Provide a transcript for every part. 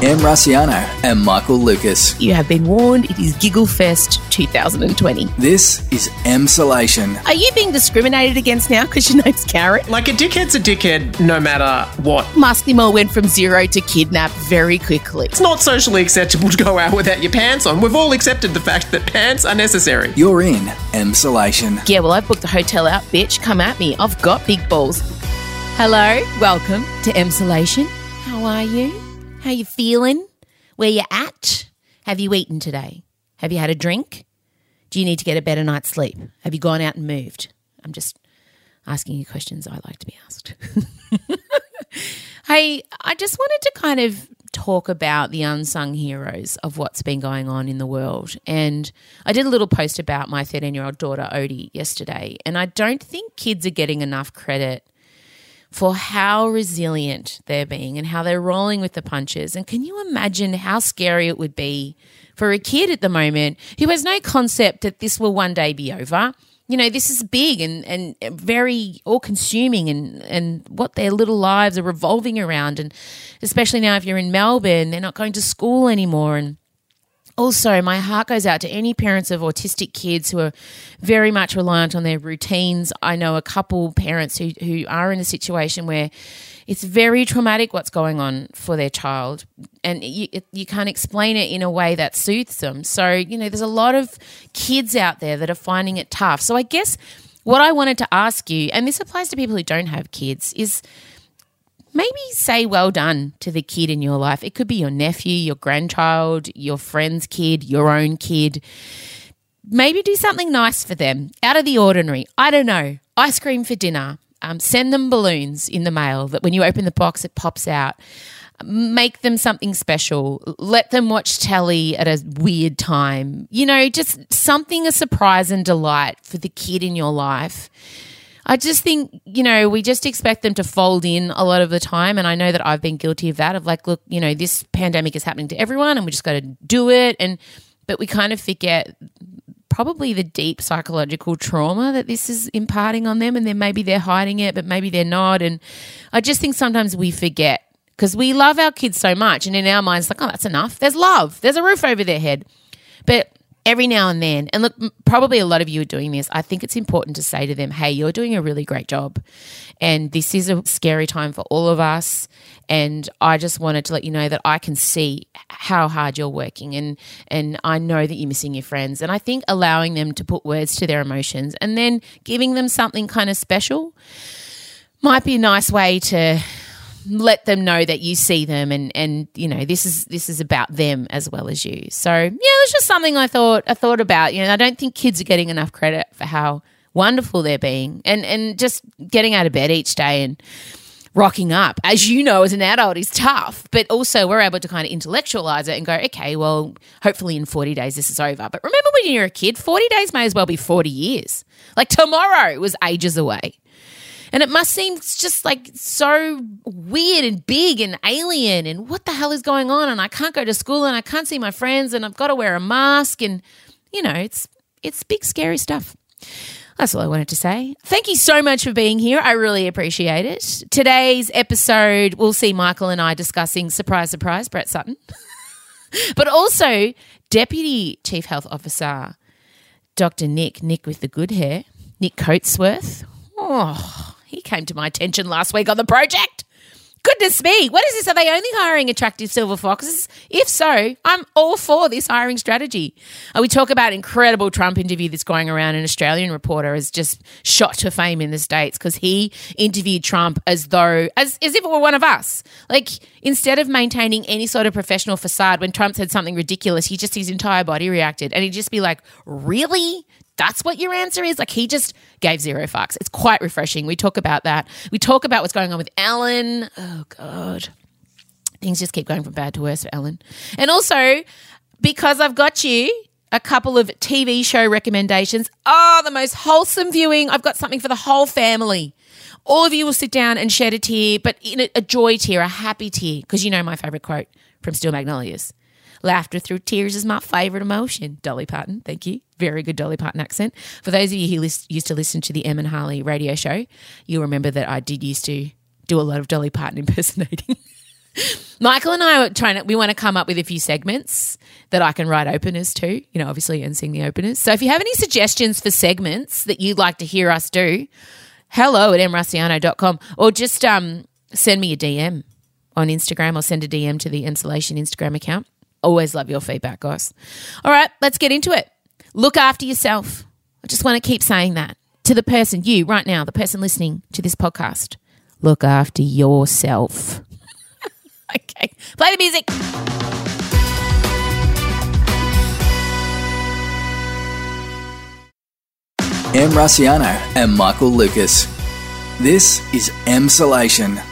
Em Rusciano and Michael Lucas. You have been warned. It is Giggle Fest 2020. This is M Emsolation. Are you being discriminated against now because your name's Carrot? Like a dickhead's a dickhead no matter what. Musty went from zero to kidnap very quickly. It's not socially acceptable to go out without your pants on. We've all accepted the fact that pants are necessary. You're in M Emsolation. Yeah, well, I've booked a hotel out, bitch. Come at me. I've got big balls. Hello, welcome to Emsolation. How are you? How you feeling? Where you at? Have you eaten today? Have you had a drink? Do you need to get a better night's sleep? Have you gone out and moved? I'm just asking you questions I like to be asked. hey, I just wanted to kind of talk about the unsung heroes of what's been going on in the world. And I did a little post about my 13 year old daughter, Odie, yesterday. And I don't think kids are getting enough credit for how resilient they're being and how they're rolling with the punches. And can you imagine how scary it would be for a kid at the moment who has no concept that this will one day be over? You know, this is big and, and very all consuming and, and what their little lives are revolving around. And especially now, if you're in Melbourne, they're not going to school anymore. And also, my heart goes out to any parents of autistic kids who are very much reliant on their routines. I know a couple parents who, who are in a situation where it's very traumatic what's going on for their child, and you, you can't explain it in a way that soothes them. So, you know, there's a lot of kids out there that are finding it tough. So, I guess what I wanted to ask you, and this applies to people who don't have kids, is maybe say well done to the kid in your life. It could be your nephew, your grandchild, your friend's kid, your own kid. Maybe do something nice for them, out of the ordinary. I don't know. Ice cream for dinner. Um, send them balloons in the mail that when you open the box, it pops out. Make them something special. Let them watch telly at a weird time. You know, just something a surprise and delight for the kid in your life. I just think, you know, we just expect them to fold in a lot of the time. And I know that I've been guilty of that of like, look, you know, this pandemic is happening to everyone and we just got to do it. And, but we kind of forget probably the deep psychological trauma that this is imparting on them. And then maybe they're hiding it, but maybe they're not. And I just think sometimes we forget because we love our kids so much. And in our minds, like, oh, that's enough. There's love, there's a roof over their head. But every now and then, and look, probably a lot of you are doing this, I think it's important to say to them, hey, you're doing a really great job. And this is a scary time for all of us. And I just wanted to let you know that I can see how hard you're working and and I know that you're missing your friends. And I think allowing them to put words to their emotions and then giving them something kind of special might be a nice way to let them know that you see them and and you know this is this is about them as well as you. So yeah it's just something i thought i thought about. You know i don't think kids are getting enough credit for how wonderful they're being and and just getting out of bed each day and rocking up. As you know as an adult is tough but also we're able to kind of intellectualize it and go okay well hopefully in 40 days this is over. But remember when you're a kid 40 days may as well be 40 years. Like tomorrow was ages away and it must seem just like so weird and big and alien and what the hell is going on? And I can't go to school and I can't see my friends and I've got to wear a mask and you know, it's it's big scary stuff. That's all I wanted to say. Thank you so much for being here. I really appreciate it. Today's episode, we'll see Michael and I discussing surprise, surprise, Brett Sutton, but also Deputy Chief Health Officer Dr. Nick, Nick with the good hair, Nick Coatsworth. Oh, he came to my attention last week on the project. Goodness me, what is this? Are they only hiring attractive silver foxes? If so, I'm all for this hiring strategy. Uh, we talk about incredible Trump interview that's going around. An Australian reporter has just shot to fame in the States because he interviewed Trump as though, as, as if it were one of us. Like, instead of maintaining any sort of professional facade, when Trump said something ridiculous, he just, his entire body reacted. And he'd just be like, really? that's what your answer is? Like he just gave zero fucks. It's quite refreshing. We talk about that. We talk about what's going on with Ellen. Oh, God. Things just keep going from bad to worse for Ellen. And also, because I've got you, a couple of TV show recommendations. Oh, the most wholesome viewing. I've got something for the whole family. All of you will sit down and shed a tear, but in a, a joy tear, a happy tear, because you know my favorite quote from Steel Magnolias. Laughter through tears is my favorite emotion. Dolly Parton, thank you. Very good Dolly Parton accent. For those of you who list, used to listen to the Em and Harley radio show, you'll remember that I did used to do a lot of Dolly Parton impersonating. Michael and I are trying to, we want to come up with a few segments that I can write openers to, you know, obviously, and sing the openers. So if you have any suggestions for segments that you'd like to hear us do, hello at emrusciano.com or just um, send me a DM on Instagram or send a DM to the Emsolation Instagram account. Always love your feedback, guys. All right, let's get into it. Look after yourself. I just want to keep saying that to the person, you right now, the person listening to this podcast. Look after yourself. okay, play the music. Em Rusciano and Michael Lucas. This is Emsolation.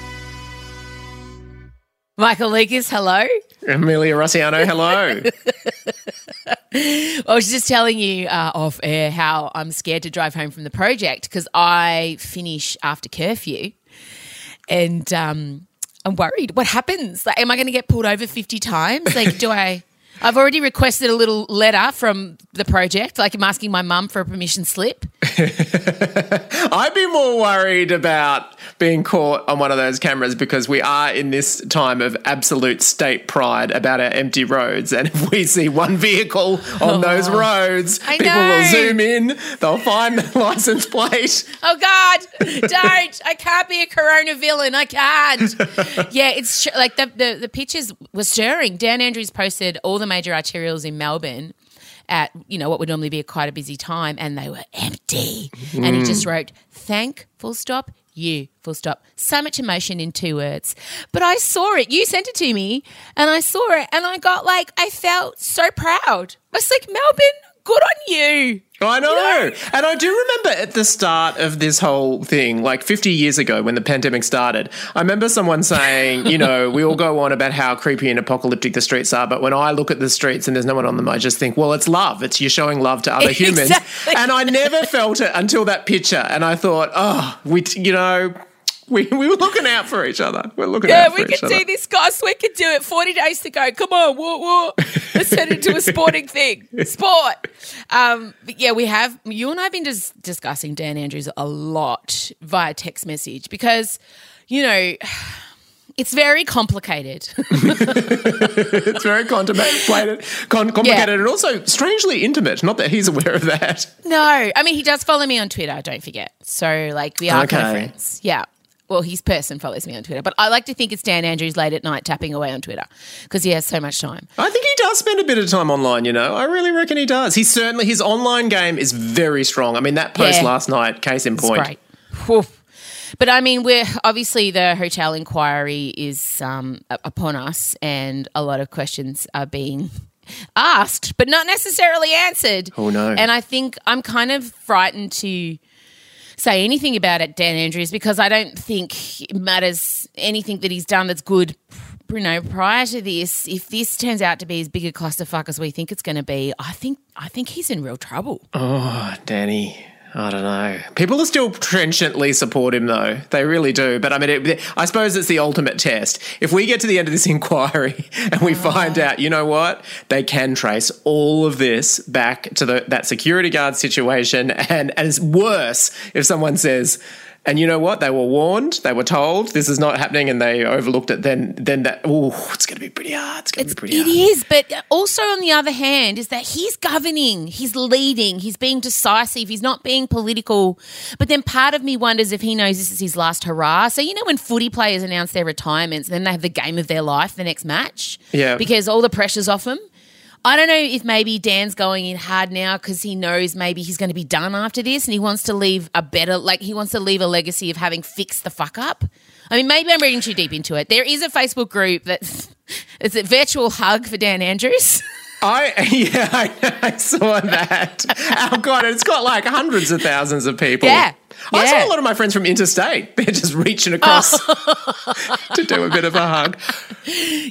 Michael Lucas, hello. Amelia Rusciano, hello. I was just telling you uh, off air how I'm scared to drive home from the project because I finish after curfew, and um, I'm worried. What happens? Like, am I going to get pulled over 50 times? Like, do I? I've already requested a little letter from the project, like I'm asking my mum for a permission slip. I'd be more worried about being caught on one of those cameras because we are in this time of absolute state pride about our empty roads. And if we see one vehicle on oh. those roads, I people know. will zoom in, they'll find the license plate. Oh God, don't! I can't be a Corona villain. I can't. Yeah, it's like the, the the pictures were stirring. Dan Andrews posted all the major arterials in Melbourne at you know what would normally be a quite a busy time, and they were empty. And he just mm. wrote, "Thank full stop." You, full stop. So much emotion in two words. But I saw it. You sent it to me, and I saw it, and I got like, I felt so proud. I was like, Melbourne, good on you. I know. And I do remember at the start of this whole thing, like 50 years ago when the pandemic started, I remember someone saying, you know, we all go on about how creepy and apocalyptic the streets are, but when I look at the streets and there's no one on them, I just think, well, it's love. It's you're showing love to other humans. Exactly. And I never felt it until that picture. And I thought, oh, we, you know, we, we were looking out for each other. We're looking Yeah, out for each other. Yeah, we can do this, guys. We can do it. 40 days to go. Come on, whoa, whoa. Let's turn it into a sporting thing. Sport. Um, yeah, we have, you and I have been dis- discussing Dan Andrews a lot via text message because, you know, it's very complicated. It's very contemplated, con- complicated, and also strangely intimate. Not that he's aware of that. no, I mean, he does follow me on Twitter, don't forget. So, like, we are kind of friends. Yeah. Well, his person follows me on Twitter, but I like to think it's Dan Andrews late at night tapping away on Twitter because he has so much time. I think he does spend a bit of time online, you know. I really reckon he does. He certainly his online game is very strong. I mean, that post Yeah. last night, case in It's point. great. Whew. But I mean, we're obviously the hotel inquiry is um, upon us, and a lot of questions are being asked, but not necessarily answered. Oh, no. And I think I'm kind of frightened to say anything about it, Dan Andrews, because I don't think it matters anything that he's done that's good. You know, prior to this, if this turns out to be as big a clusterfuck as we think it's going to be, I think I think he's in real trouble. Oh, Danny. I don't know. People are still trenchantly support him, though. They really do. But I mean, it, I suppose it's the ultimate test. If we get to the end of this inquiry and we find out, you know what, they can trace all of this back to the, that security guard situation, and, and it's worse if someone says. And you know what? They were warned. They were told this is not happening, and they overlooked it. Then, then that oh, it's going to be pretty hard. It's going to be pretty It hard. is, but uh, also on the other hand, is that he's governing, he's leading, he's being decisive, he's not being political. But then part of me wonders if he knows this is his last hurrah. So you know when footy players announce their retirements, then they have the game of their life the next match, Yeah. because all the pressure's off them. I don't know if maybe Dan's going in hard now because he knows maybe he's going to be done after this and he wants to leave a better, like, he wants to leave a legacy of having fixed the fuck up. I mean, maybe I'm reading too deep into it. There is a Facebook group that's it's a virtual hug for Dan Andrews. I yeah, I, I saw that. oh god, it's got like hundreds of thousands of people. Yeah. I Yeah. saw a lot of my friends from interstate. They're just reaching across oh. to do a bit of a hug.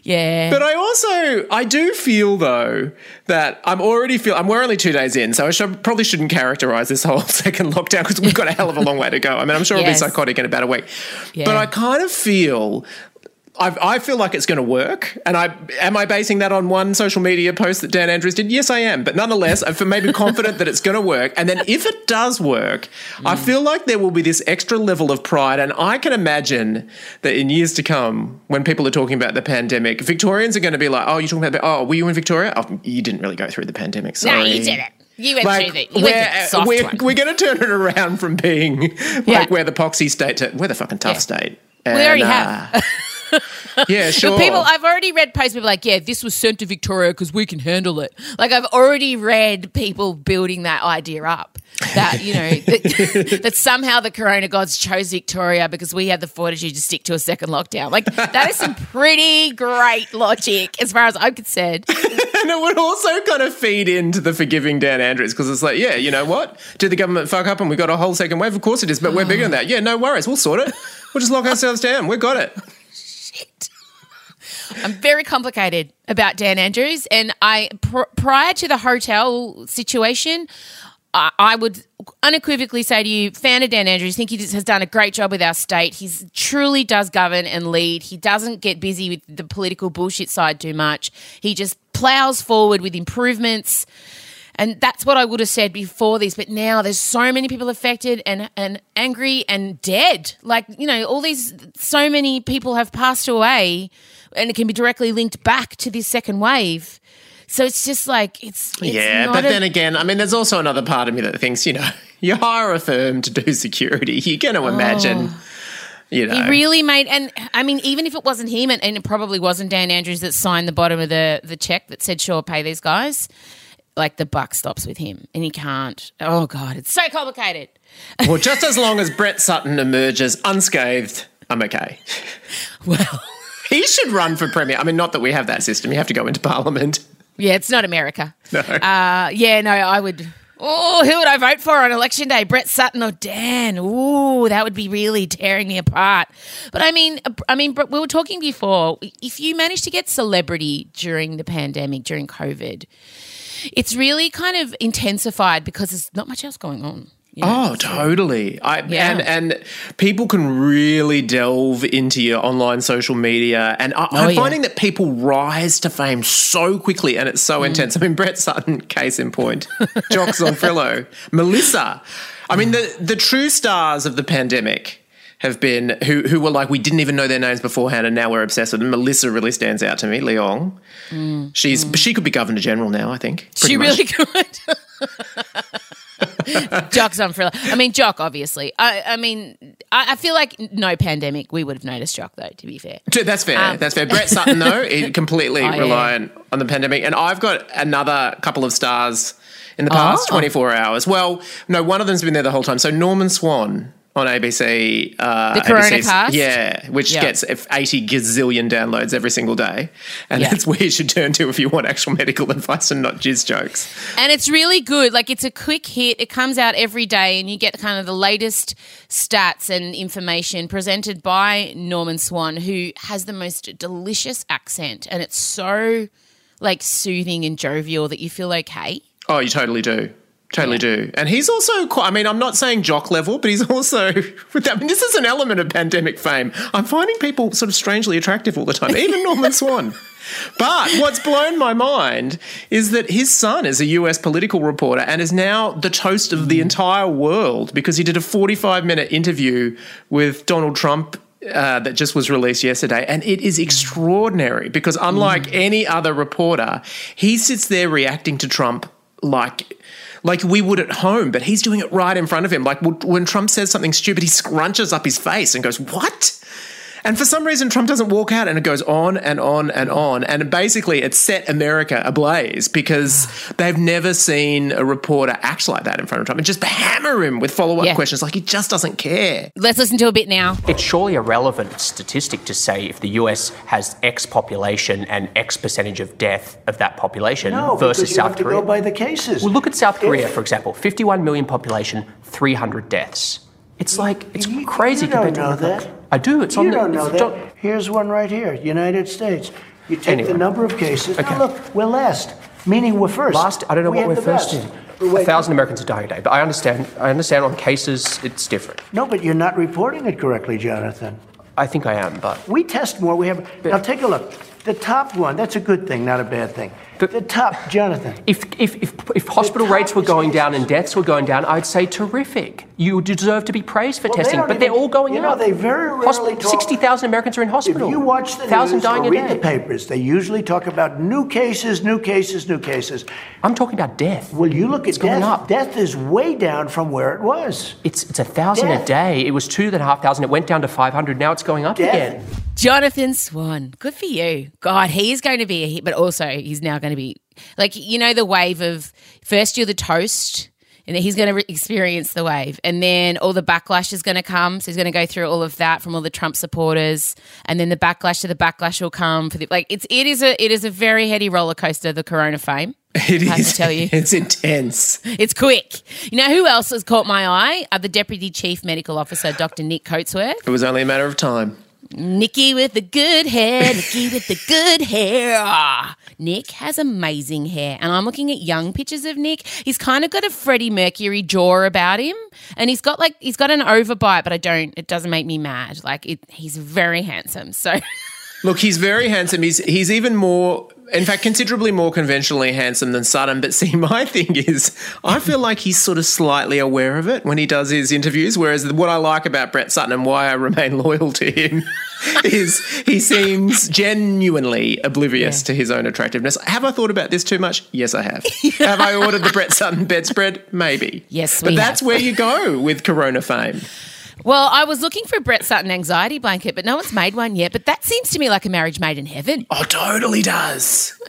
yeah. But I also I do feel though that I'm already feel I'm we're only two days in, so I should, probably shouldn't characterize this whole second lockdown because we've got a hell of a long way to go. I mean, I'm sure Yes. it'll be psychotic in about a week. Yeah. But I kind of feel I, I feel like it's going to work, and I am I basing that on one social media post that Dan Andrews did. Yes, I am, but nonetheless, I feel maybe confident that it's going to work. And then if it does work, mm. I feel like there will be this extra level of pride, and I can imagine that in years to come, when people are talking about the pandemic, Victorians are going to be like, "Oh, you're talking about? The, oh, were you in Victoria? Oh, you didn't really go through the pandemic. Sorry, no, you did it." You went like, through the, you we're, went the we're, one. we're going to turn it around from being like yeah. we're the poxy state to we're the fucking tough yeah. state. And, we already uh, have. yeah, sure. But people, I've already read posts people like, yeah, this was sent to Victoria because we can handle it. Like I've already read people building that idea up that you know that, that, somehow the Corona gods chose Victoria because we had the fortitude to stick to a second lockdown. Like that is some pretty great logic as far as I'm concerned. and it would also kind of feed into the forgiving Dan Andrews because it's like, yeah, you know what? Did the government fuck up and we got a whole second wave? Of course it is, but we're oh. bigger than that. Yeah, no worries. We'll sort it. We'll just lock ourselves down. We've got it. Shit. I'm very complicated about Dan Andrews, and I pr- prior to the hotel situation, I, I would unequivocally say to you, fan of Dan Andrews, think he has done a great job with our state. He truly does govern and lead. He doesn't get busy with the political bullshit side too much. He just plows forward with improvements. And that's what I would have said before this. But now there's so many people affected and, and angry and dead. Like, you know, all these, so many people have passed away and it can be directly linked back to this second wave. So it's just like it's, it's yeah. But a- then again, I mean, there's also another part of me that thinks, you know, you hire a firm to do security. You're going to imagine. Oh. You know. He really made, and I mean, even if it wasn't him, and, and, it probably wasn't Dan Andrews that signed the bottom of the the check that said, "Sure, pay these guys." Like the buck stops with him, and he can't. Oh God, it's so complicated. well, just as long as Brett Sutton emerges unscathed, I'm okay. Well, he should run for premier. I mean, not that we have that system. You have to go into Parliament. Yeah, it's not America. No. Uh, yeah, no, I would. Oh, who would I vote for on election day? Brett Sutton or Dan? Ooh, that would be really tearing me apart. But I mean, I mean, we were talking before. If you manage to get celebrity during the pandemic, during COVID, it's really kind of intensified because there's not much else going on. You know, oh, totally. I yeah. and and people can really delve into your online social media, and I, am oh, finding that people rise to fame so quickly, and it's so mm. intense. I mean, Brett Sutton, case in point, Jock Zonfrillo, Melissa. I mean, the the true stars of the pandemic have been who who were like we didn't even know their names beforehand, and now we're obsessed with them. Melissa really stands out to me. Leong, mm. she's mm. she could be governor general now. I think she much. really could. Jock's on for. I mean, Jock, obviously. I, I mean, I, I, feel like no pandemic, we would have noticed Jock, though, to be fair. That's fair. Um, That's fair. Brett Sutton, though, completely oh, reliant yeah. on the pandemic. And I've got another couple of stars in the past oh. 24 hours. Well, no, one of them's been there the whole time. So Norman Swan on ABC. Uh, the Coronacast? Yeah, which yep. gets 80 gazillion downloads every single day. And yep. that's where you should turn to if you want actual medical advice and not jizz jokes. And it's really good. Like, it's a quick hit. It comes out every day, and you get kind of the latest stats and information presented by Norman Swan, who has the most delicious accent. And it's so, like, soothing and jovial that you feel okay. Oh, you totally do. Totally yeah. do. And he's also quite, I mean, I'm not saying jock level, but he's also, I mean, this is an element of pandemic fame. I'm finding people sort of strangely attractive all the time, even Norman Swan. But what's blown my mind is that his son is a US political reporter and is now the toast of the entire world because he did a 45 minute interview with Donald Trump uh, that just was released yesterday, and it is extraordinary because unlike mm. any other reporter, he sits there reacting to Trump like like we would at home, but he's doing it right in front of him. Like when Trump says something stupid, he scrunches up his face and goes, What? And for some reason, Trump doesn't walk out and it goes on and on and on. And basically, it set America ablaze because they've never seen a reporter act like that in front of Trump and just hammer him with follow up yeah. questions like he just doesn't care. Let's listen to a bit now. It's surely a relevant statistic to say if the US has X population and X percentage of death of that population no, versus you South have to Korea. Go by the cases. Well, look at South Korea, if, for example 51 million population, 300 deaths. It's like, it's you, crazy you don't compared know to that. I do. It's you on the. You don't know that. Here's one right here United States. You take anyway. the number of cases. Okay. Now, look, we're last, meaning we're first. Last, I don't know we what we're first best. in. A thousand Americans are dying a day, but I understand. I understand on cases it's different. No, but you're not reporting it correctly, Jonathan. I think I am, but We test more. We have. Now take a look. The top one. That's a good thing, not a bad thing. The, top, Jonathan. if if if, if hospital rates were is going down and deaths were going down, I'd say terrific. You deserve to be praised for Well, testing, don't but they're all going you know, up. they very rarely talk- Sixty thousand Americans are in hospital. If you watch the thousand news dying or read day. the papers, they usually talk about new cases, new cases, new cases. I'm talking about death. Well, you look It's at going death. up. Death is way down from where it was. It's it's a thousand a day. It was two and a half thousand. It went down to five hundred. Now it's going up Death. again. Jonathan Swan, good for you. God, he is going to be a hit, but also he's now going to be like you know the wave of first you're the toast, and then he's going to re- experience the wave, and then all the backlash is going to come. So he's going to go through all of that from all the Trump supporters, and then the backlash to the backlash will come for the like. It's it is a it is a very heady roller coaster. The Corona fame. It I have is. to tell you. It's intense. It's quick. You know who else has caught my eye? Uh, the Deputy Chief Medical Officer, Dr. Nick Coatsworth. It was only a matter of time. Nikki with the good hair, Nikki with the good hair. Ah, Nick has amazing hair, and I'm looking at young pictures of Nick. He's kind of got a Freddie Mercury jaw about him, and he's got like he's got an overbite, but I don't. It doesn't make me mad. Like it, he's very handsome. So Look, he's very handsome. He's he's even more, in fact, considerably more conventionally handsome than Sutton. But see, my thing is, I feel like he's sort of slightly aware of it when he does his interviews. Whereas what I like about Brett Sutton and why I remain loyal to him is he seems genuinely oblivious to his own attractiveness. Have I thought about this too much? Yes, I have. have I ordered the Brett Sutton bedspread? Maybe. Yes, but that's have. where you go with Corona fame. Well, I was looking for a Brett Sutton anxiety blanket, but no one's made one yet. But that seems to me like a marriage made in heaven. Oh, totally does.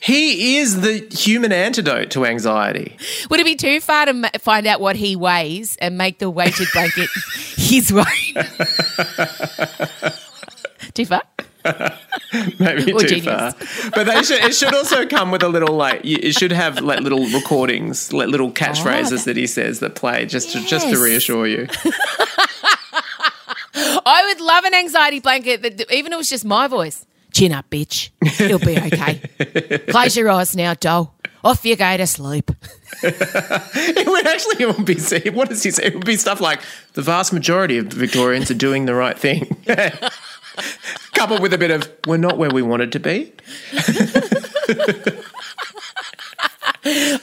He is the human antidote to anxiety. Would it be too far to ma- find out what he weighs and make the weighted blanket his weight? too far? Maybe Or too genius. far. But they should, it should also come with a little like you- it should have like little recordings, like little catchphrases that he says that play just to just to reassure you. I would love an anxiety blanket that even if it was just my voice. Chin up, bitch. You'll be okay. Close your eyes now, doll. Off you go to sleep. It would actually it would be see what does he say? It would be stuff like the vast majority of Victorians are doing the right thing. Coupled with a bit of we're not where we wanted to be.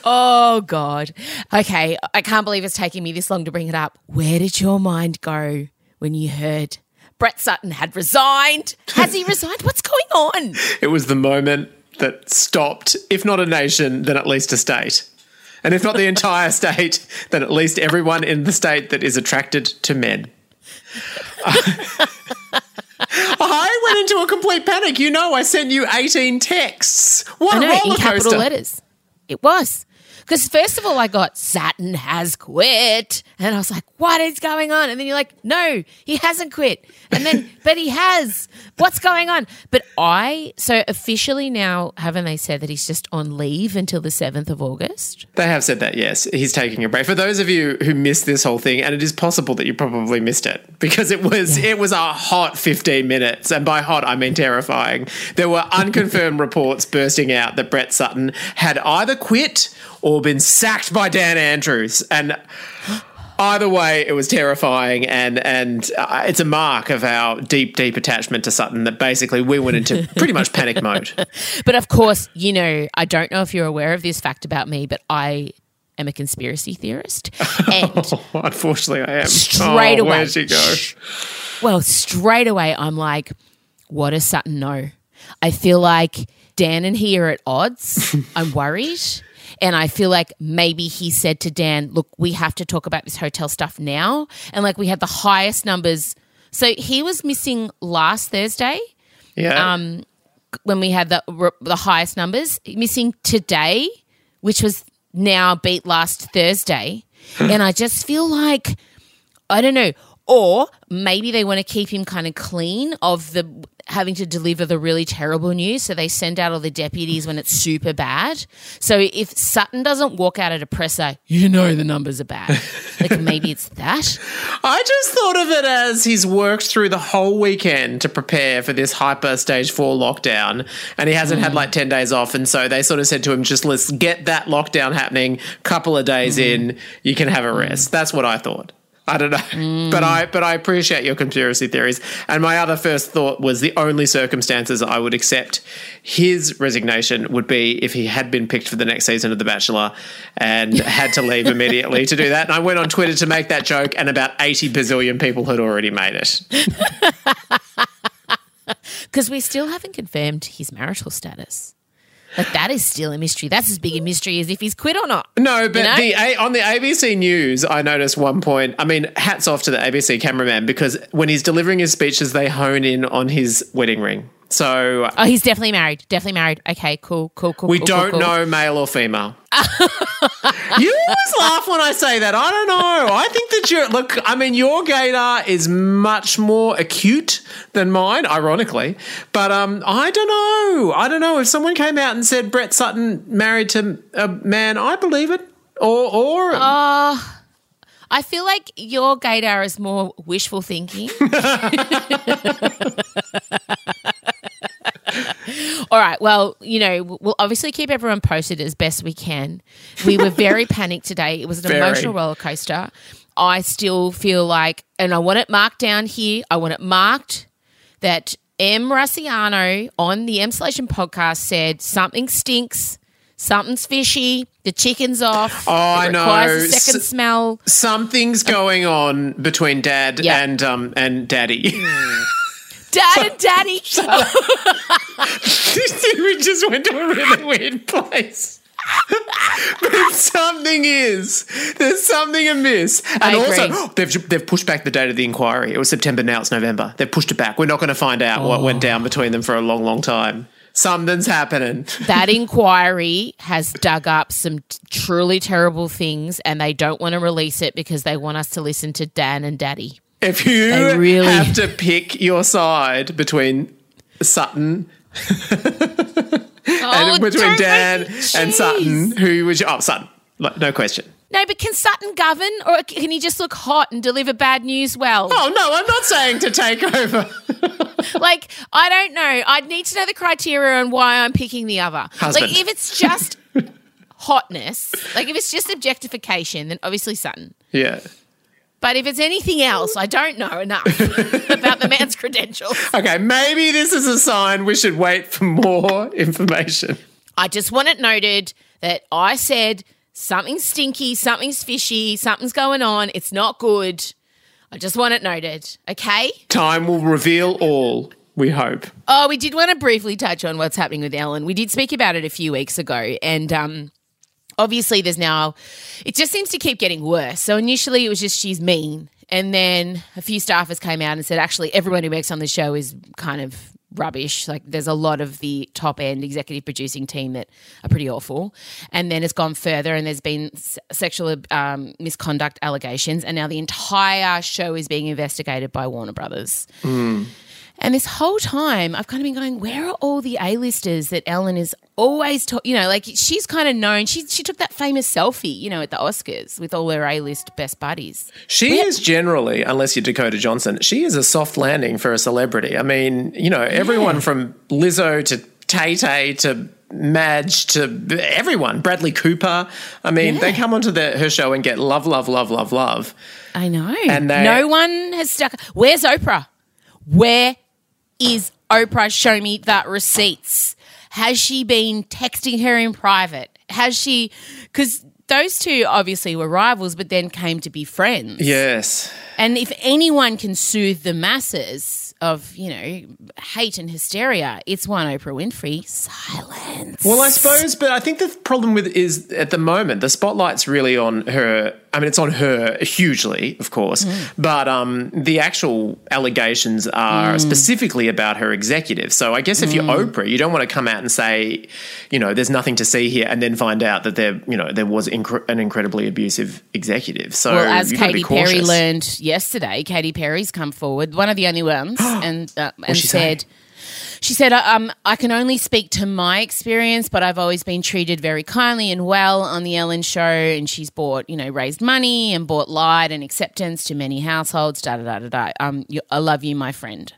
Oh God. Okay, I can't believe it's taking me this long to bring it up. Where did your mind go when you heard Brett Sutton had resigned? Has he resigned? What's going on? It was the moment that stopped, if not a nation, then at least a state. And if not the entire state, then at least everyone in the state that is attracted to men. I went into a complete panic. You know, I sent you 18 texts. What I a know, roller in capital coaster. letters. It was. Because first of all, I got Sutton has quit. And I was like, what is going on? And then you're like, no, he hasn't quit. And then, but he has. What's going on? But I, so officially now, haven't they said that he's just on leave until the 7th of August? They have said that, yes. He's taking a break. For those of you who missed this whole thing, and it is possible that you probably missed it because it was it was a hot 15 minutes. And by hot, I mean terrifying. There were unconfirmed reports bursting out that Brett Sutton had either quit or been sacked by Dan Andrews. And either way, it was terrifying. And, and uh, it's a mark of our deep, deep attachment to Sutton that basically we went into pretty much panic mode. But of course, you know, I don't know if you're aware of this fact about me, but I am a conspiracy theorist. And Unfortunately, I am. Straight oh, away. Where'd she go? well, straight away, I'm like, what does Sutton know? I feel like Dan and he are at odds. I'm worried. And I feel like maybe he said to Dan, look, we have to talk about this hotel stuff now. And like we had the highest numbers. So he was missing last Thursday Yeah. um, when we had the the highest numbers. Missing today, which was now beat last Thursday, and I just feel like I don't know. Or maybe they want to keep him kind of clean of the having to deliver the really terrible news. So they send out all the deputies when it's super bad. So if Sutton doesn't walk out at a presser, you know the numbers are bad. like maybe it's that. I just thought of it as he's worked through the whole weekend to prepare for this hyper stage four lockdown, and he hasn't had mm. like 10 days off. And so they sort of said to him, just let's get that lockdown happening, couple of days mm-hmm. in, you can have a rest. That's what I thought. I don't know, mm. but I but I appreciate your conspiracy theories. And my other first thought was the only circumstances I would accept his resignation would be if he had been picked for the next season of The Bachelor and had to leave immediately to do that. And I went on Twitter to make that joke, and about eighty bazillion people had already made it. Because we still haven't confirmed his marital status. Like that is still a mystery. That's as big a mystery as if he's quit or not. No, but you know? the on the ABC News, I noticed one point. I mean, hats off to the ABC cameraman because when he's delivering his speeches, they hone in on his wedding ring. So, oh, he's definitely married. Definitely married. Okay, cool, cool, cool. We cool, don't cool, cool. know male or female. you always laugh when I say that. I don't know. I think that you look. I mean, your gaydar is much more acute than mine, ironically. But um, I don't know. I don't know if someone came out and said Brett Sutton married to a man. I believe it. Or or. Uh, I feel like your gaydar is more wishful thinking. All right. Well, you know, we'll obviously keep everyone posted as best we can. We were very panicked today. It was an very. emotional roller coaster. I still feel like, and I want it marked down here. I want it marked that Em Rusciano on the M Emsolation podcast said something stinks, something's fishy, the chicken's off. Oh, I know. A second S- smell. Something's going on between Dad and um and Daddy. Dad and Daddy. we just went to a really weird place. but something is. There's something amiss. And I also, agree. they've, they've pushed back the date of the inquiry. It was September, now it's November. They've pushed it back. We're not going to find out oh. what went oh. down between them for a long, long time. Something's happening. That inquiry has dug up some t- truly terrible things, and they don't want to release it because they want us to listen to Dan and Daddy. If you really... have to pick your side between Sutton oh, and between Dan and Sutton, who was your, oh Sutton, no question. No, but can Sutton govern, or can he just look hot and deliver bad news well? Oh no, I'm not saying to take over. like I don't know. I'd need to know the criteria and why I'm picking the other. Husband. Like if it's just hotness, like if it's just objectification, then obviously Sutton. Yeah. But if it's anything else, I don't know enough about the man's credentials. Okay, maybe this is a sign we should wait for more information. I just want it noted that I said something's stinky, something's fishy, something's going on. It's not good. I just want it noted. Okay? Time will reveal all. We hope. Oh, we did want to briefly touch on what's happening with Ellen. We did speak about it a few weeks ago, and um, obviously there's now it just seems to keep getting worse. So initially it was just she's mean. And then a few staffers came out and said actually everyone who works on the show is kind of rubbish. Like there's a lot of the top end executive producing team that are pretty awful. And then it's gone further and there's been s- sexual um, misconduct allegations. And now the entire show is being investigated by warner brothers. Mm. And this whole time, I've kind of been going, where are all the A-listers that Ellen is always, ta- you know, like she's kind of known. She she took that famous selfie, you know, at the Oscars with all her A-list best buddies. She is generally, unless you're Dakota Johnson, she is a soft landing for a celebrity. I mean, you know, everyone yeah. from Lizzo to Tay Tay to Madge to everyone, Bradley Cooper. I mean, yeah. they come onto the, her show and get love, love, love, love, love. I know. And they, no one has stuck. Where's Oprah? Where is Oprah show me that receipts? Has she been texting her in private? Has she, because those two obviously were rivals, but then came to be friends. Yes. And if anyone can soothe the masses, of you know hate and hysteria. It's one Oprah Winfrey silence. Well, I suppose, but I think the problem with is at the moment the spotlight's really on her. I mean, it's on her hugely, of course, mm. but um, the actual allegations are mm. specifically about her executive. So I guess if mm. you're Oprah, you don't want to come out and say, you know, there's nothing to see here, and then find out that there, you know, there was inc- an incredibly abusive executive. So well, as Katy Perry learned yesterday, Katy Perry's come forward, one of the only ones and uh, and said. Say? She said, um, I can only speak to my experience, but I've always been treated very kindly and well on the Ellen show. And she's bought, you know, raised money and bought light and acceptance to many households, da da da da da. Um, I love you, my friend.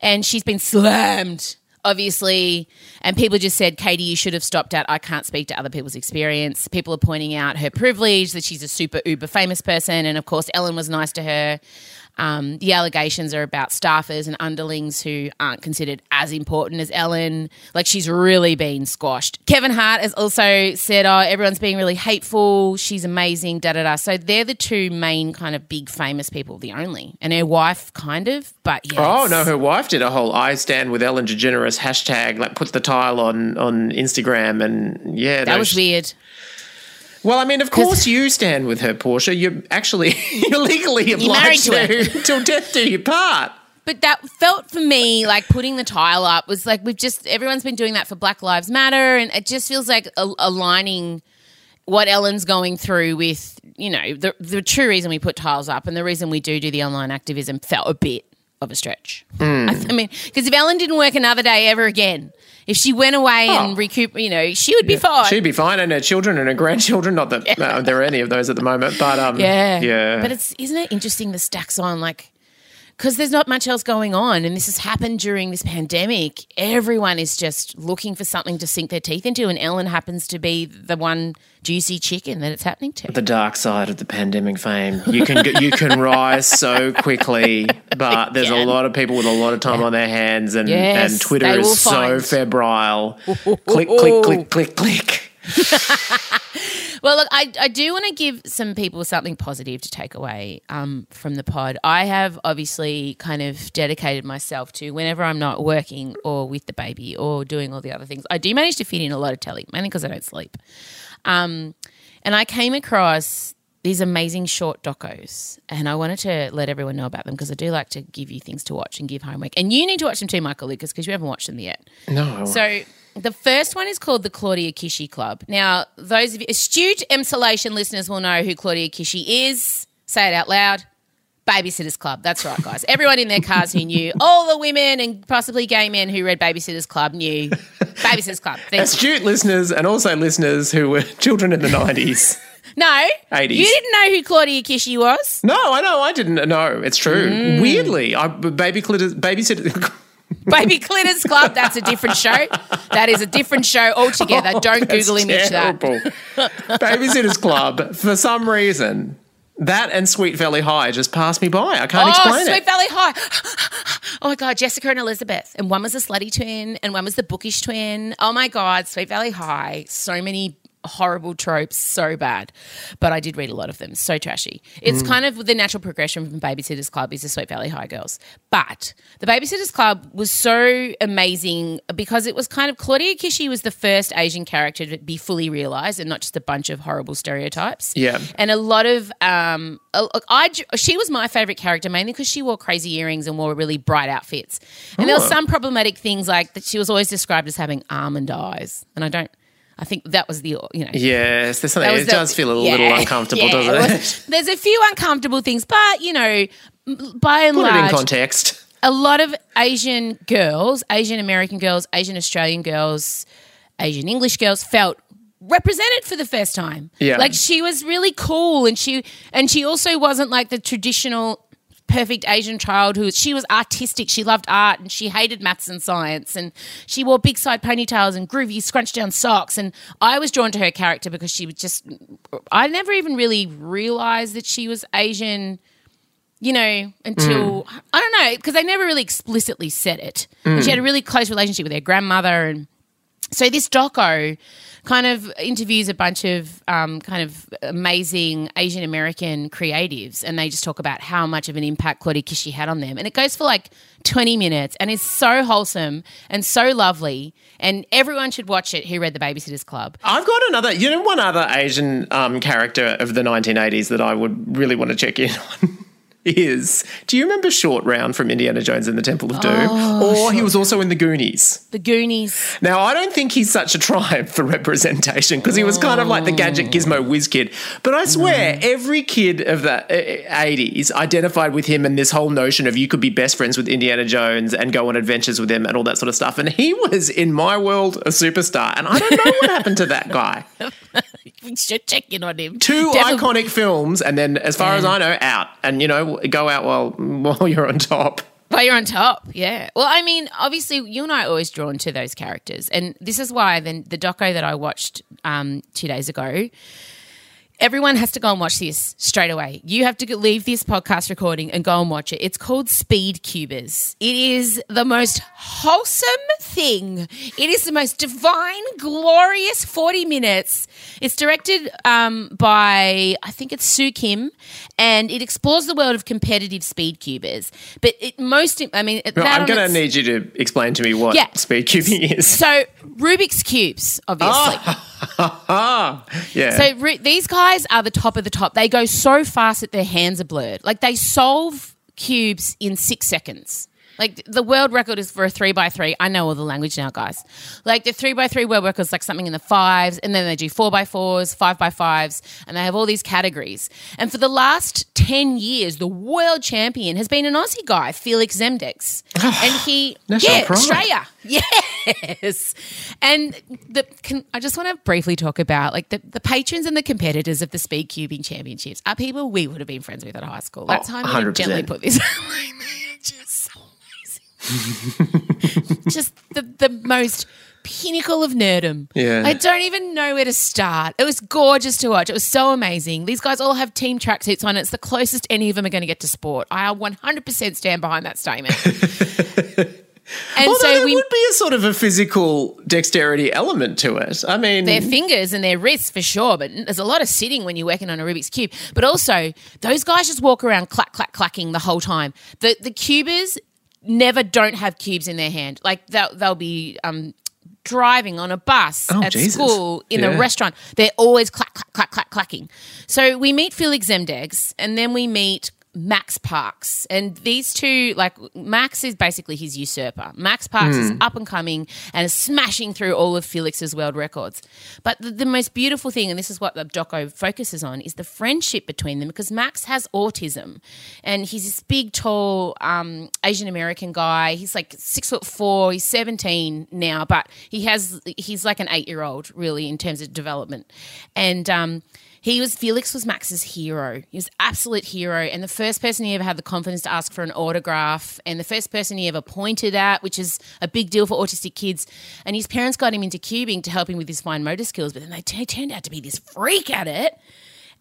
And she's been slammed obviously, and people just said, Katy, you should have stopped at I can't speak to other people's experience. People are pointing out her privilege, that she's a super uber famous person. And of course, Ellen was nice to her. Um, the allegations are about staffers and underlings who aren't considered as important as Ellen. Like she's really been squashed. Kevin Hart has also said, "Oh, everyone's being really hateful. She's amazing." Da da da. So they're the two main kind of big famous people. The only, and her wife, kind of, but yeah. Oh no, her wife did a whole "I stand with Ellen DeGeneres" hashtag, like put the tile on on Instagram, and yeah, that was weird. Well, I mean, of course you stand with her, Portia. You're actually you're legally obliged married to till death do you part. But that felt for me like putting the tile up was like we've just everyone's been doing that for Black Lives Matter, and it just feels like a- aligning what Ellen's going through with you know the the true reason we put tiles up and the reason we do do the online activism felt a bit of a stretch. Hmm. I, I mean, because if Ellen didn't work another day ever again, if she went away and Oh. recoup, you know, she would be fine. She'd be fine, and her children and her grandchildren. Not that uh, there are any of those at the moment, but um, Yeah. yeah. But it's isn't it interesting the stacks on like because there's not much else going on and this has happened during this pandemic. Everyone is just looking for something to sink their teeth into and Ellen happens to be the one juicy chicken that it's happening to. the dark side of the pandemic fame. You can you can rise so quickly, but there's a lot of people with a lot of time on their hands, and Yes, and Twitter is so febrile. click click click click click. Well, look, I, I do want to give some people something positive to take away um, from the pod. I have obviously kind of dedicated myself to whenever I'm not working or with the baby or doing all the other things, I do manage to fit in a lot of telly, mainly because I don't sleep. Um, and I came across these amazing short docos, and I wanted to let everyone know about them because I do like to give you things to watch and give homework. And you need to watch them too, Michael Lucas, because you haven't watched them yet. No. So the first one is called the Claudia Kishi Club. Now, those of you astute Emsolation listeners will know who Claudia Kishi is. Say it out loud. Babysitters Club. That's right, guys. Everyone in their cars who knew, all the women and possibly gay men who read Babysitters Club knew Babysitters Club. Thank you. Astute listeners and also listeners who were children in the 90s. No, 80s. you didn't know who Claudia Kishi was. No, I know, I didn't know. It's true. Mm. Weirdly, I baby clitters, babysitter. Baby Clitters Club. That's a different show. That is a different show altogether. Don't That's Google image that. terrible. Babysitters Club, for some reason, that and Sweet Valley High just passed me by. I can't Oh, explain Sweet it. Sweet Valley High. oh my God, Jessica and Elizabeth. And one was the slutty twin and one was the bookish twin. Oh my God, Sweet Valley High. So many horrible tropes, so bad. But I did read a lot of them. So trashy. It's Mm. kind of the natural progression from Babysitters Club is the Sweet Valley High girls. But the Babysitters Club was so amazing because it was kind of Claudia Kishi was the first Asian character to be fully realized and not just a bunch of horrible stereotypes. Yeah. And a lot of um, I she was my favorite character mainly because she wore crazy earrings and wore really bright outfits. And there were Oh. some problematic things like that she was always described as having almond eyes, and I don't. I think that was the you know. Yes, there's something. It the- does feel a yeah, little uncomfortable, yeah, doesn't it it? was- there's a few uncomfortable things, but you know, by and Put it in large, context. a lot of Asian girls, Asian American girls, Asian Australian girls, Asian English girls felt represented for the first time. Yeah. Like she was really cool and she and she also wasn't like the traditional perfect Asian child who she was artistic. She loved art and she hated maths and science and she wore big side ponytails and groovy scrunched down socks and I was drawn to her character because she was just I never even really realized that she was Asian you know, until I don't know, because they never really explicitly said it. And she had a really close relationship with her grandmother, and so this doco kind of interviews a bunch of um, kind of amazing Asian American creatives, and they just talk about how much of an impact Claudia Kishi had on them. And it goes for like twenty minutes, and is so wholesome and so lovely, and everyone should watch it. Who read the Babysitters Club? I've got another, you know, one other Asian um, character of the 1980s that I would really want to check in on. Is do you remember Short Round from Indiana Jones and the Temple of Doom? or he was also in the Goonies. The Goonies. Now, I don't think he's such a triumph for representation because he was kind of like the gadget gizmo whiz kid. But I swear, every kid of the uh, 80s identified with him and this whole notion of you could be best friends with Indiana Jones and go on adventures with him and all that sort of stuff. And he was, in my world, a superstar. And I don't know what happened to that guy. We should check in on him. Two Devil- iconic films, and then, as far as I know, out. And, you know, go out while, while you're on top. While you're on top, yeah. Well, I mean, obviously, you and I are always drawn to those characters, and this is why then the doco that I watched um, two days ago. Everyone has to go and watch this straight away. You have to leave this podcast recording and go and watch it. It's called Speed Cubers. It is the most wholesome thing. It is the most divine, glorious 40 minutes. It's directed um, by, I think it's Sue Kim, and it explores the world of competitive speed cubers. But it most, I mean, that I'm going to need you to explain to me what Yeah. speed cubing is. So, Rubik's Cubes, obviously. Ah, yeah. So these guys are the top of the top. They go so fast that their hands are blurred. Like they solve cubes in six seconds. Like the world record is for a three by three. I know all the language now, guys. Like the three by three world record is like something in the fives, and then they do four by fours, five by fives, and they have all these categories. And for the last ten years, the world champion has been an Aussie guy, Felix Zemdegs, and he National yeah, pride. Australia, yes. And the can, I just want to briefly talk about like the, the patrons and the competitors of the speed cubing championships are people we would have been friends with at high school. That's Oh, how I'm going to 100%. gently put this. Just so amazing. just the the most pinnacle of nerdom. Yeah. I don't even know where to start. It was gorgeous to watch. It was so amazing. These guys all have team tracksuits on. It's the closest any of them are going to get to sport. I 100% stand behind that statement. and Although so there we would be a sort of a physical dexterity element to it. I mean, their fingers and their wrists for sure, but there's a lot of sitting when you're working on a Rubik's cube. But also, those guys just walk around clack clack clacking the whole time. The the cubers never don't have cubes in their hand. Like they'll they'll be um driving on a bus Oh, at Jesus. school in Yeah. a restaurant. They're always clack clack clack clack clacking. So we meet Felix Zemdegs and then we meet Max Parks. And these two, like Max is basically his usurper. Max Parks is up and coming and is smashing through all of Felix's world records. But the, the most beautiful thing, and this is what the doco focuses on, is the friendship between them because Max has autism and he's this big, tall um, Asian American guy. He's like six foot four. He's 17 now, but he has, he's like an eight year old really in terms of development. And, um, he was Felix was Max's hero. He was absolute hero, and the first person he ever had the confidence to ask for an autograph, and the first person he ever pointed at, which is a big deal for autistic kids. And his parents got him into cubing to help him with his fine motor skills, but then they t- turned out to be this freak at it.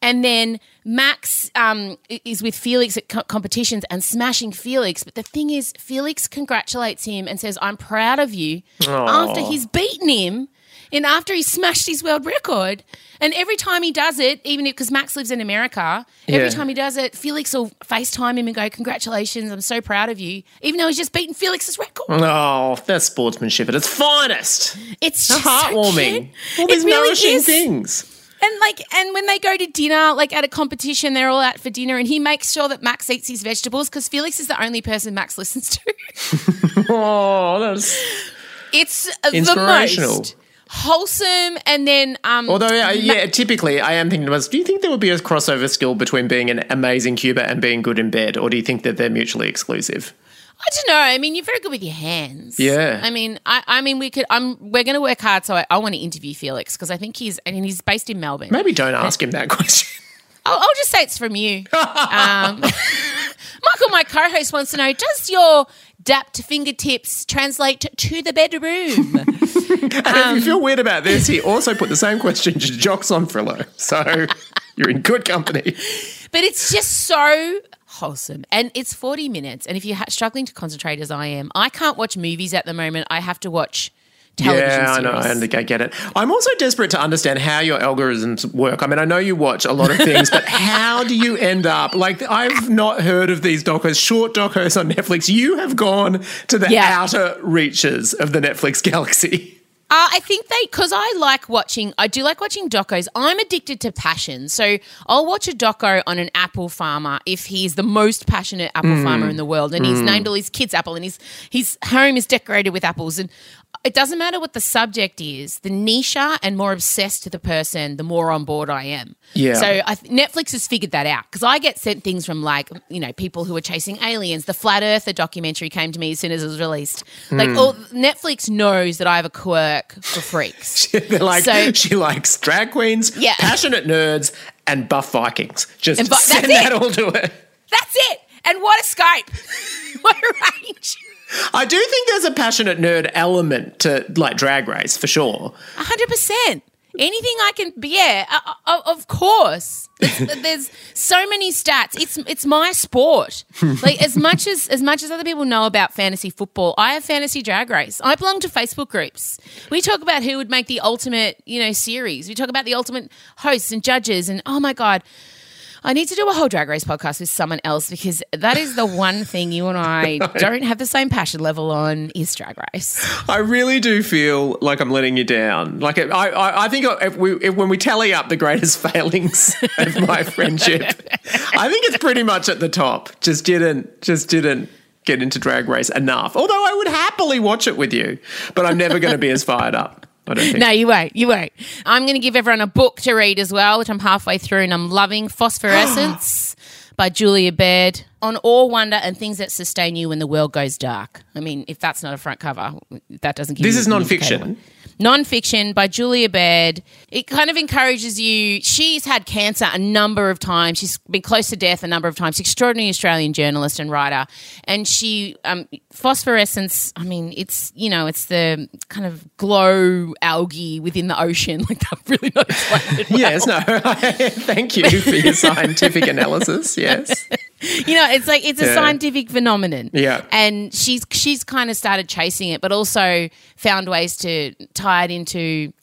And then Max um, is with Felix at co- competitions and smashing Felix. But the thing is, Felix congratulates him and says, I'm proud of you after he's beaten him and after he smashed his world record. And every time he does it, even because Max lives in America, every Yeah. time he does it, Felix will FaceTime him and go, Congratulations, I'm so proud of you. Even though he's just beaten Felix's record. oh, that's sportsmanship at its finest. It's just so heartwarming. cute. All these really nourishing is. things. And like, and when they go to dinner, like at a competition, they're all out for dinner, and he makes sure that Max eats his vegetables because Felix is the only person Max listens to. Oh, that's. It's uh, the most wholesome, and then um, Although, yeah, yeah, typically, I am thinking myself, do you think there would be a crossover skill between being an amazing cuber and being good in bed, or do you think that they're mutually exclusive? I don't know. I mean, you're very good with your hands. Yeah. I mean, I, I mean, we could. I'm. We're going to work hard. So I, I want to interview Felix because I think he's. I mean, he's based in Melbourne. Maybe don't ask him that question. I'll, I'll just say it's from you. um, Michael, my co-host, wants to know: Does your dap to fingertips translate to the bedroom? if Um, you feel weird about this, he also put the same question to Jock Zonfrillo. So you're in good company. but it's just so wholesome, and it's 40 minutes. And if you're struggling to concentrate, as I am, I can't watch movies at the moment. I have to watch television yeah, I series. know. I, under- I get it. I'm also desperate to understand how your algorithms work. I mean, I know you watch a lot of things, but how do you end up like I've not heard of these docos, short docos on Netflix. You have gone to the Yeah. outer reaches of the Netflix galaxy. Uh, I think they, because I like watching, I do like watching docos. I'm addicted to passion. So I'll watch a doco on an apple farmer if he's the most passionate apple farmer in the world and he's named all his kids apple and his, his home is decorated with apples. And it doesn't matter what the subject is, the niche and more obsessed to the person, the more on board I am. Yeah. So I th- Netflix has figured that out because I get sent things from like, you know, people who are chasing aliens. The Flat Earther documentary came to me as soon as it was released. Like, hmm. all, Netflix knows that I have a quirk for freaks. They're like So- she likes drag queens, Yeah. passionate nerds, and buff Vikings. Just bu- send that all to her. That's it. And what a Skype. What a range. I do think there's a passionate nerd element to like Drag Race for sure. hundred percent. Anything I can, yeah, uh, uh, of course. There's, there's so many stats. It's it's my sport. Like as much as as much as other people know about fantasy football, I have fantasy drag race. I belong to Facebook groups. We talk about who would make the ultimate, you know, series. We talk about the ultimate hosts and judges, and oh my god. I need to do a whole drag race podcast with someone else because that is the one thing you and I don't have the same passion level on is drag race. I really do feel like I'm letting you down. Like I, I, I think if we, if, when we tally up the greatest failings of my friendship, I think it's pretty much at the top. Just didn't, just didn't get into drag race enough. Although I would happily watch it with you, but I'm never going to be as fired up. I don't think. No, you won't. You won't. I'm going to give everyone a book to read as well, which I'm halfway through and I'm loving Phosphorescence by Julia Baird on awe, wonder, and things that sustain you when the world goes dark. I mean, if that's not a front cover, that doesn't give This you is an non-fiction. Non-fiction by Julia Baird. It kind of encourages you. She's had cancer a number of times. She's been close to death a number of times. Extraordinary Australian journalist and writer. And she, um, phosphorescence. I mean, it's you know, it's the kind of glow algae within the ocean. Like that really it well. Yes, no. Thank you for your scientific analysis. Yes. you know, it's like it's a Yeah. scientific phenomenon. Yeah. and she's she's kind of started chasing it, but also found ways to tie it into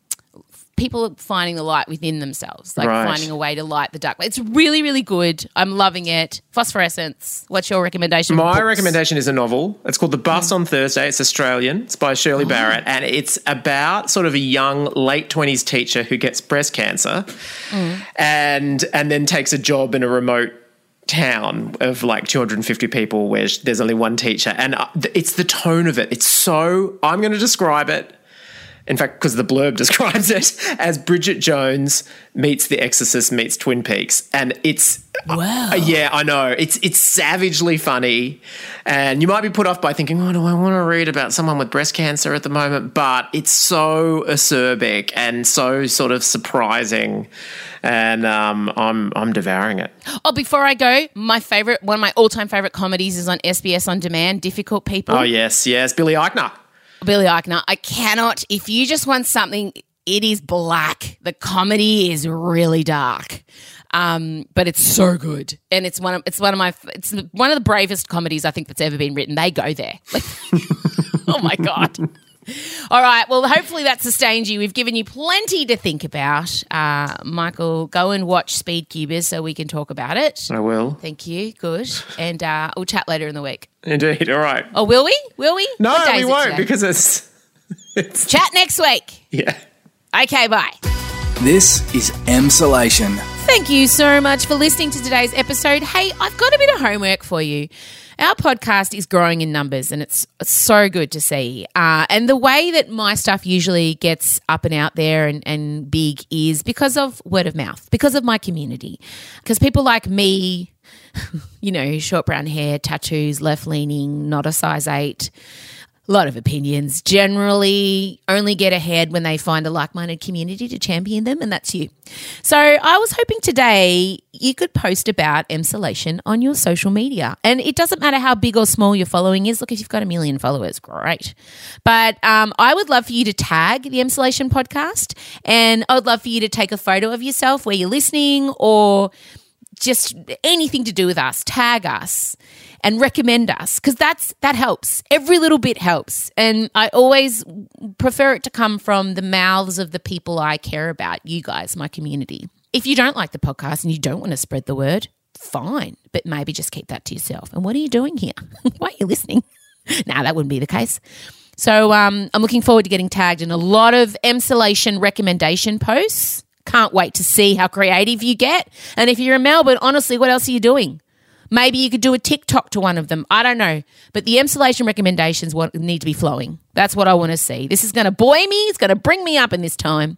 people finding the light within themselves, like Right. finding a way to light the dark. It's really, really good. I'm loving it. Phosphorescence. What's your recommendation? My recommendation is a novel. It's called The Bus mm. on Thursday. It's Australian. It's by Shirley oh. Barrett. And it's about sort of a young, late 20s teacher who gets breast cancer mm. and, and then takes a job in a remote town of like 250 people where there's only one teacher. And uh, it's the tone of it. It's so, I'm going to describe it. In fact, because the blurb describes it as Bridget Jones meets The Exorcist meets Twin Peaks, and it's Wow. uh, yeah, I know it's it's savagely funny, and you might be put off by thinking, "Oh, do I want to read about someone with breast cancer at the moment?" But it's so acerbic and so sort of surprising, and um, I'm I'm devouring it. Oh, before I go, my favorite, one of my all-time favorite comedies is on SBS on demand. Difficult People. Oh yes, yes, Billy Eichner. Billy Eichner. I cannot. If you just want something, it is black. The comedy is really dark, um, but it's so good, and it's one of it's one of my it's one of the bravest comedies I think that's ever been written. They go there. Oh my god. All right. Well, hopefully that sustained you. We've given you plenty to think about. Uh, Michael, go and watch Speed Cubers so we can talk about it. I will Thank you. Good. And uh, we'll chat later in the week. indeed. All right. Oh, will we? Will we? No, we won't today? because it's it's Chat next week. yeah. Okay, bye. This is Emsolation. Thank you so much for listening to today's episode. Hey, I've got a bit of homework for you. Our podcast is growing in numbers and it's so good to see. Uh, and the way that my stuff usually gets up and out there and, and big is because of word of mouth, because of my community. Because people like me, you know, short brown hair, tattoos, left leaning, not a size eight, lot of opinions. Generally only get ahead when they find a like-minded community to champion them and that's you. So i was hoping today you could post about emsolation on your social media. And it doesn't matter how big or small your following is. Look if you've got a million followers great. But um, i would love for you to tag the emsolation podcast and i would love for you to take a photo of yourself where you're listening or just anything to do with us, tag us and recommend us because that's that helps. Every little bit helps. And I always prefer it to come from the mouths of the people I care about, you guys, my community. If you don't like the podcast and you don't want to spread the word, fine, but maybe just keep that to yourself. And what are you doing here? Why are you listening? nah, that wouldn't be the case. So um, I'm looking forward to getting tagged in a lot of emsolation recommendation posts. Can't wait to see how creative you get. And if you're in Melbourne, honestly, what else are you doing? Maybe you could do a TikTok to one of them. I don't know. But the emsolation recommendations need to be flowing. That's what I want to see. This is going to buoy me. It's going to bring me up in this time.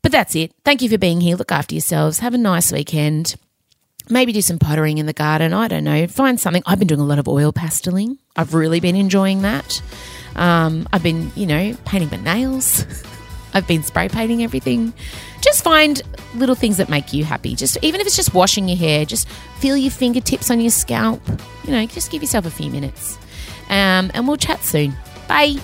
But that's it. Thank you for being here. Look after yourselves. Have a nice weekend. Maybe do some pottering in the garden. I don't know. Find something. I've been doing a lot of oil pasteling. I've really been enjoying that. Um, I've been, you know, painting my nails. I've been spray painting everything. just find little things that make you happy. Just even if it's just washing your hair, just feel your fingertips on your scalp. You know, just give yourself a few minutes. Um, and we'll chat soon. Bye.